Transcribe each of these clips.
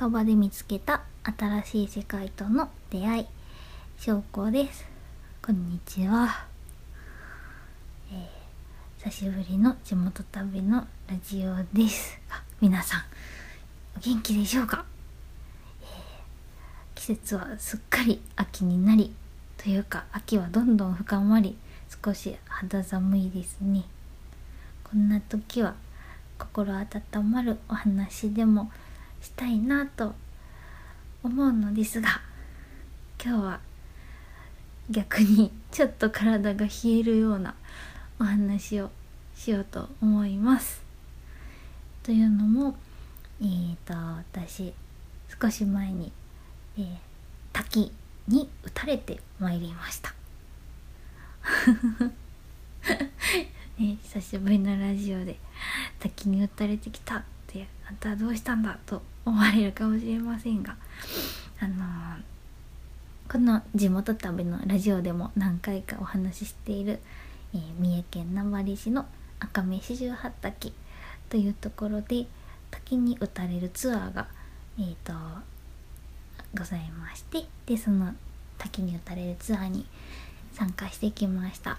近場で見つけた新しい世界との出会い翔子です。こんにちは、えー、久しぶりの地元旅のラジオです。あ皆さんお元気でしょうか、えー、季節はすっかり秋になりというか秋はどんどん深まり少し肌寒いですね。こんな時は心温まるお話でもしたいなと思うのですが今日は逆にちょっと体が冷えるようなお話をしようと思います。というのもえーと私少し前に、えー、滝に打たれてまいりました。ね、久しぶりのラジオで滝に打たれてきたてあんたはどうしたんだと思われるかもしれませんがあのー、この地元旅のラジオでも何回かお話ししている、えー、三重県名張市の赤目四十八滝というところで滝に打たれるツアーが、えーと、ございましてでその滝に打たれるツアーに参加してきました。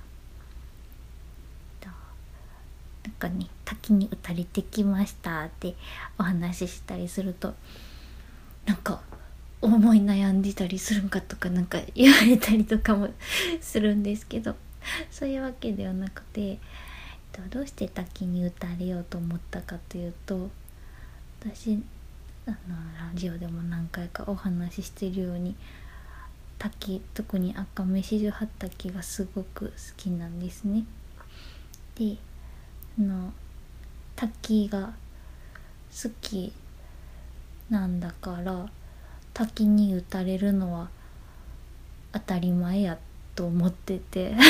なんかね滝に打たれてきましたってお話ししたりするとなんか思い悩んでたりするんかとかなんか言われたりとかもするんですけど そういうわけではなくてえっとどうして滝に打たれようと思ったかというと私あのラジオでも何回かお話ししてるように滝特に赤目四十八滝がすごく好きなんですね。での滝が好きなんだから滝に打たれるのは当たり前やと思ってて。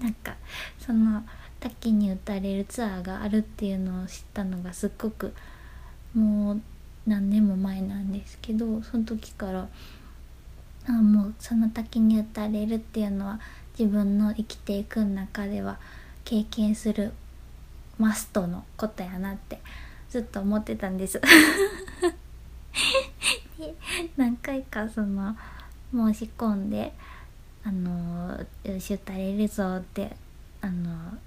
なんかその滝に打たれるツアーがあるっていうのを知ったのがすっごくもう何年も前なんですけどその時からあもうその滝に打たれるっていうのは自分の生きていく中では経験するマストのことやなってずっと思ってたんですで 何回かその申し込んであのよし打たれるぞってあの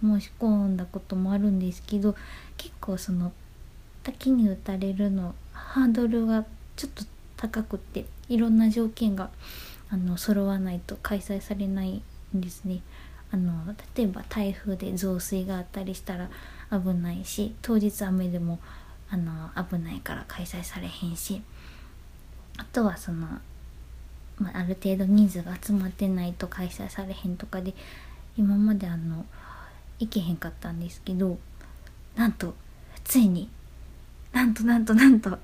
申し込んだこともあるんですけど結構その滝に打たれるのハードルがちょっと高くていろんな条件があの揃わないと開催されないんですね。あの例えば台風で増水があったりしたら危ないし当日雨でもあの危ないから開催されへんしあとはその、まあ、ある程度人数が集まってないと開催されへんとかで今まであの行けへんかったんですけどなんとついになんとなんとなんと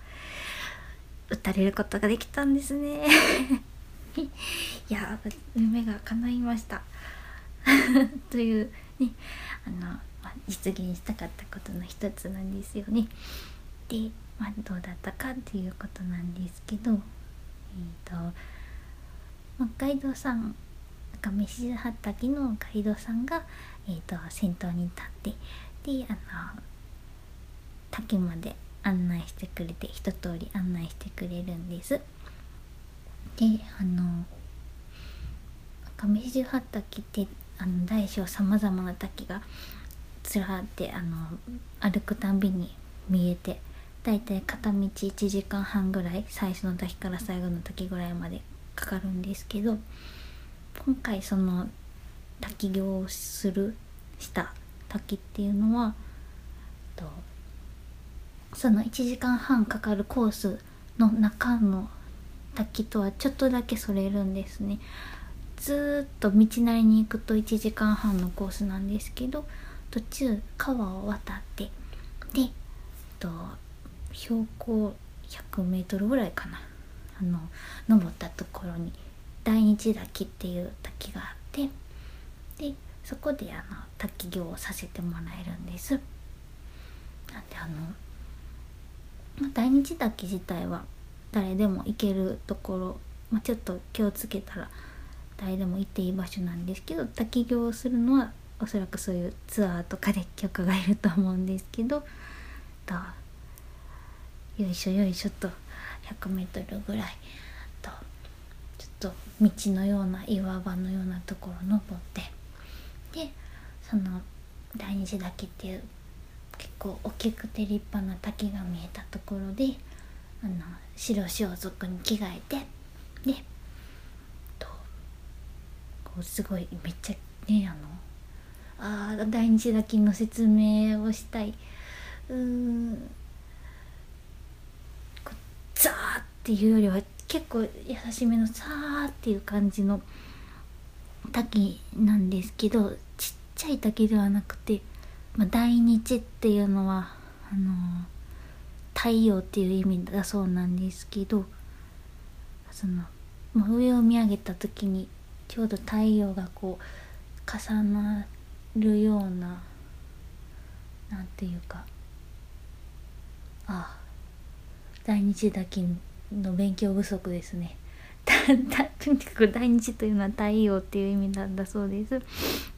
打たれることができたんですね。いや夢が叶いました。というねあの、まあ、実現したかったことの一つなんですよね。で、まあ、どうだったかっていうことなんですけどえっ、ー、とガイドさん上志畑のガイドさんが、えーと、先頭に立ってであの滝まで案内してくれて一通り案内してくれるんです。であの上志畑ってあの大小さまざまな滝がつらってあの歩くたんびに見えてだいたい片道1時間半ぐらい最初の滝から最後の滝ぐらいまでかかるんですけど今回その滝行をするした滝っていうのはその1時間半かかるコースの中の滝とはちょっとだけそれるんですね。ずっと道なりに行くと1時間半のコースなんですけど途中川を渡ってでと標高 100m ぐらいかなあの登ったところに大日滝っていう滝があってでそこであの滝行をさせてもらえるんです。なんであの大日滝自体は誰でも行けるところ、まあ、ちょっと気をつけたら誰でも行っていい場所なんですけど滝行をするのはおそらくそういうツアーとかで許可がいると思うんですけどとよいしょよいしょと 100m ぐらいとちょっと道のような岩場のようなところ登ってでその第二次岳っていう結構大きくて立派な滝が見えたところであの白装束に着替えてでこうすごいめっちゃねあのあ第二次岳の説明をしたい。うーん。こうザーっていうよりは結構優しめのザーっていう感じの滝なんですけどちっちゃい滝ではなくて、まあ、大日っていうのはあの太陽っていう意味だそうなんですけどその、まあ、上を見上げた時にちょうど太陽がこう重なるようななんていうかああ大日岳の勉強不足ですね。とにかく大日というのは太陽っていう意味なんだそうです。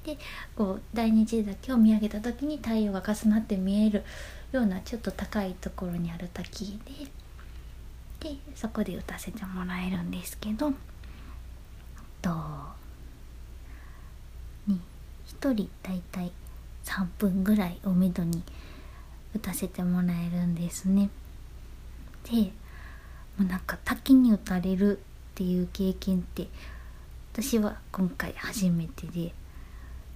でこう大日岳を見上げた時に太陽が重なって見えるようなちょっと高いところにある滝ででそこで打たせてもらえるんですけどとに1人だいたい3分ぐらいをめどに打たせてもらえるんですね。でもうなんか滝に打たれるっていう経験って私は今回初めてで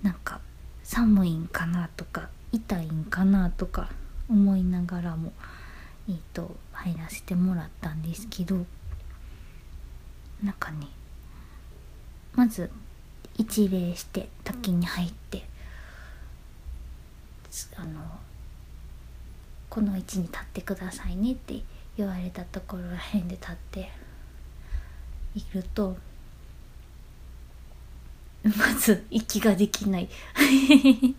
なんか寒いんかなとか痛いんかなとか思いながらもえーと入らせてもらったんですけどなんかねまず一礼して滝に入ってあのこの位置に立ってくださいねって言われたところらへんで立っていると まず息ができない。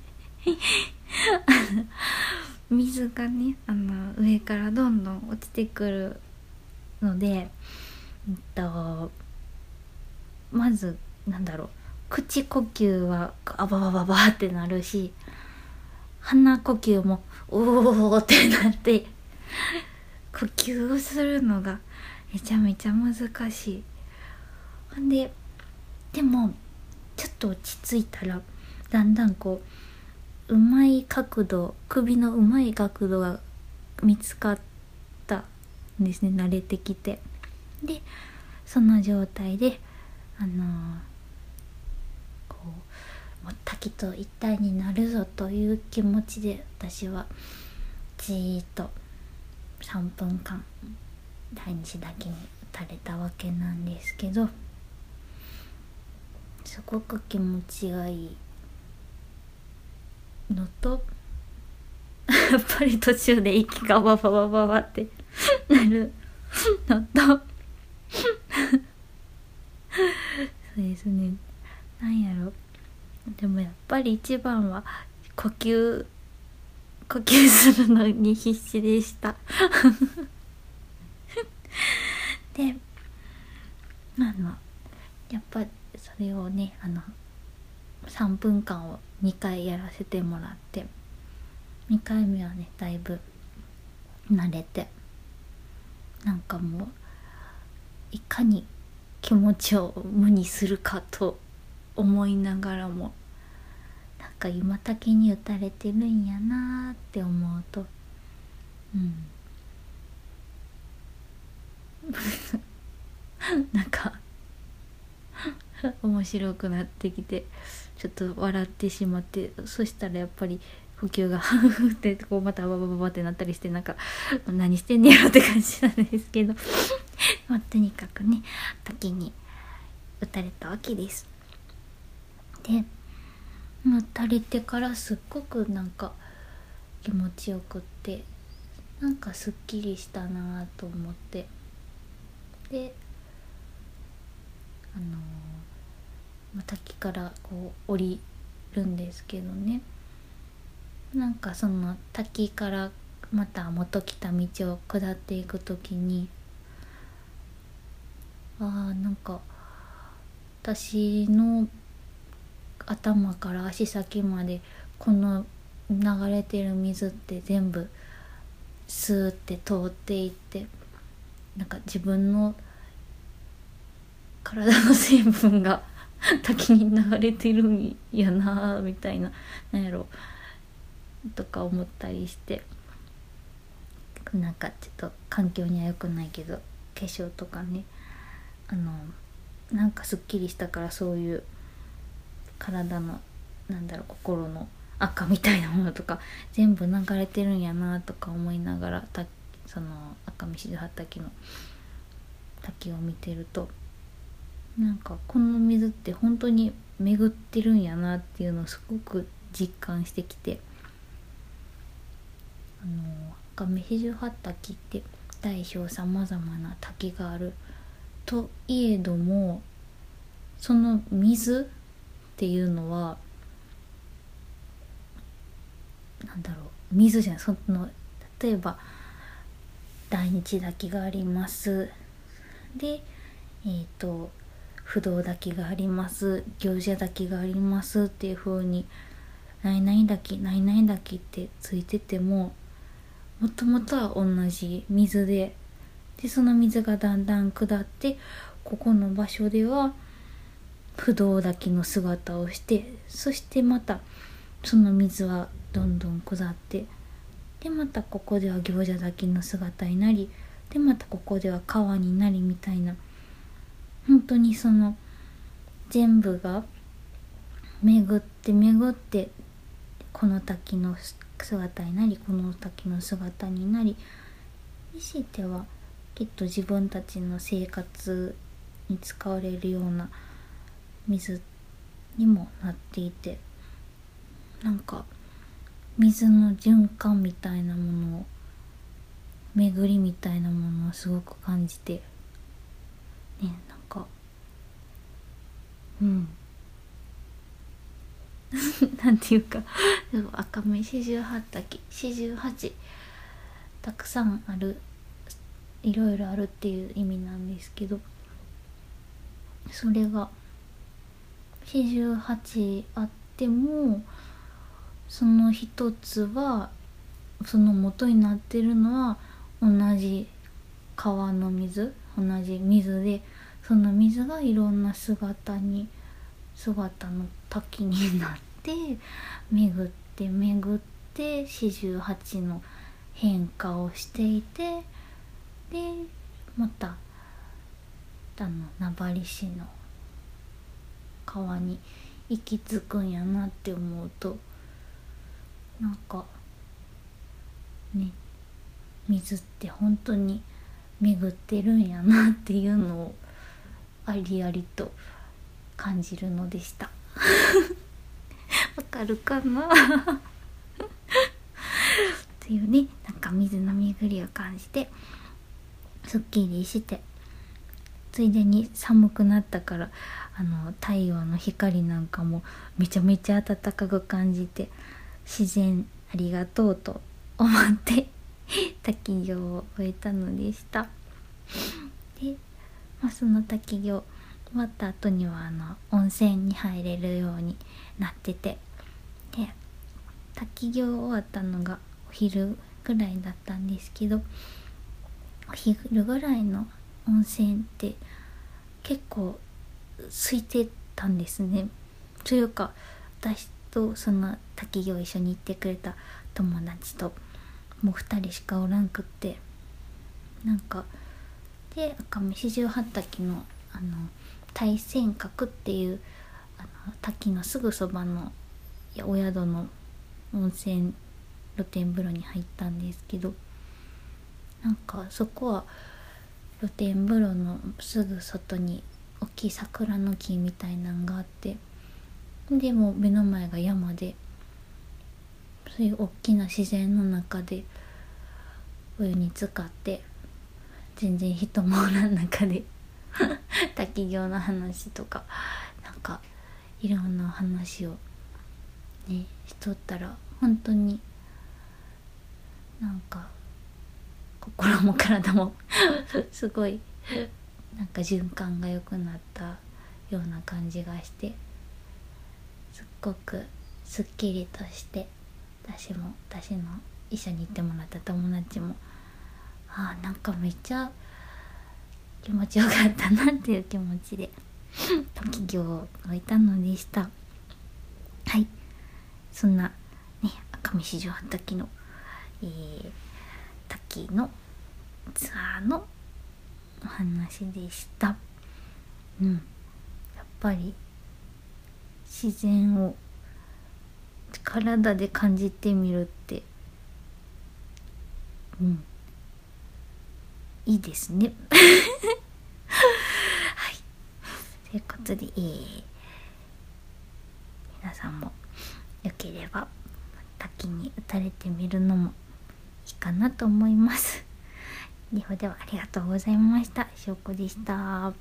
水がねあの上からどんどん落ちてくるので、えっと、まずなんだろう口呼吸はあばばばばってなるし鼻呼吸もおおってなって呼吸をするのがめちゃめちゃ難しい。ほんででもちょっと落ち着いたらだんだんこううまい角度首のうまい角度が見つかったんですね慣れてきてでその状態であのー、滝と一体になるぞという気持ちで私はじーっと3分間第二子だけに打たれたわけなんですけどすごく気持ちがいいのと やっぱり途中で息がバババババって なるのと そうですね。なんやろ。でもやっぱり一番は呼吸呼吸するのに必死でした。であのやっぱそれをねあの3分間を2回やらせてもらって2回目はねだいぶ慣れてなんかもういかに気持ちを無にするかと思いながらもなんか今滝に打たれてるんやなって思うと。うん。なんか面白くなってきてちょっと笑ってしまってそしたらやっぱり呼吸がフフってこうまたババババってなったりしてなんか何してんねやろって感じなんですけど。まあ、とにかくね滝に打たれたわけです。で打たれてからすっごくなんか気持ちよくってなんかすっきりしたなと思って。であのー、滝からこう降りるんですけどね。なんかその滝からまた元来た道を下っていく時にあーなんか私の頭から足先までこの流れてる水って全部スーって通っていってなんか自分の体の成分が 滝に流れてるんやなみたいななんやろとか思ったりしてなんかちょっと環境には良くないけど化粧とかねあのなんかすっきりしたからそういう体のなんだろう心の赤みたいなものとか 全部流れてるんやなとか思いながらたその赤見静滝の滝を見てるとなんかこの水って本当に巡ってるんやなっていうのをすごく実感してきてあの赤見静滝って大小さまざまな滝があるといえどもその水っていうのはなんだろう水じゃないその例えば大日滝があります。でえっ、ー、と不動滝があります。行者滝があります。っていう風に「ないない滝ないない滝」ってついててももともとは同じ水ででその水がだんだん下ってここの場所では不動滝の姿をしてそしてまたその水はどんどん下ってでまたここでは行者滝の姿になりでまたここでは川になりみたいな本当にその全部が巡って巡ってこの滝の姿になりこの滝の姿になりにしてはきっと自分たちの生活に使われるような水にもなっていてなんか水の循環みたいなものを巡りみたいなものをすごく感じてねなんかうん。なんていうか赤目四十八滝四十八たくさんあるいろいろあるっていう意味なんですけどそれが四十八あってもその一つはその元になってるのは同じ川の水同じ水でその水がいろんな姿に姿の滝になって 巡って巡って四十八の変化をしていてでまたあの名張市の川に行き着くんやなって思うとなんかね水って本当に巡ってるんやなっていうのをありありと感じるのでした。わかるかな？っていうねなんか水の巡りを感じてすっきりしてついでに寒くなったからあの太陽の光なんかもめちゃめちゃ暖かく感じて自然ありがとうと思って 滝行を終えたのでした。で、まあ、その滝行終わった後にはあの温泉に入れるようになっててで滝行終わったのがお昼ぐらいだったんですけどお昼ぐらいの温泉って結構空いてたんですね。というか私とその滝行一緒に行ってくれた友達ともう2人しかおらんくって。なんかで赤目四十八滝のあの大仙閣っていうあの滝のすぐそばのお宿の温泉露天風呂に入ったんですけどなんかそこは露天風呂のすぐ外に大きい桜の木みたいなんがあってでも目の前が山でそういう大きな自然の中でお湯に浸かって全然人もおらん中で滝行の話とかなんかいろんな話をねしとったら本当になんか心も体も すごいなんか循環が良くなったような感じがしてすっごくすっきりとして私も私の一緒に行ってもらった友達もあーなんかめっちゃ気持ちよかったなっていう気持ちで 時行を終えたのでした。はい。そんなね赤身市場畑の、えー、滝のツアーのお話でした。うん。やっぱり自然を体で感じてみるってうん。いいですね。はい。ということで、えー、皆さんもよければ滝に打たれてみるのもいいかなと思います。ではではありがとうございました。しょうこでした。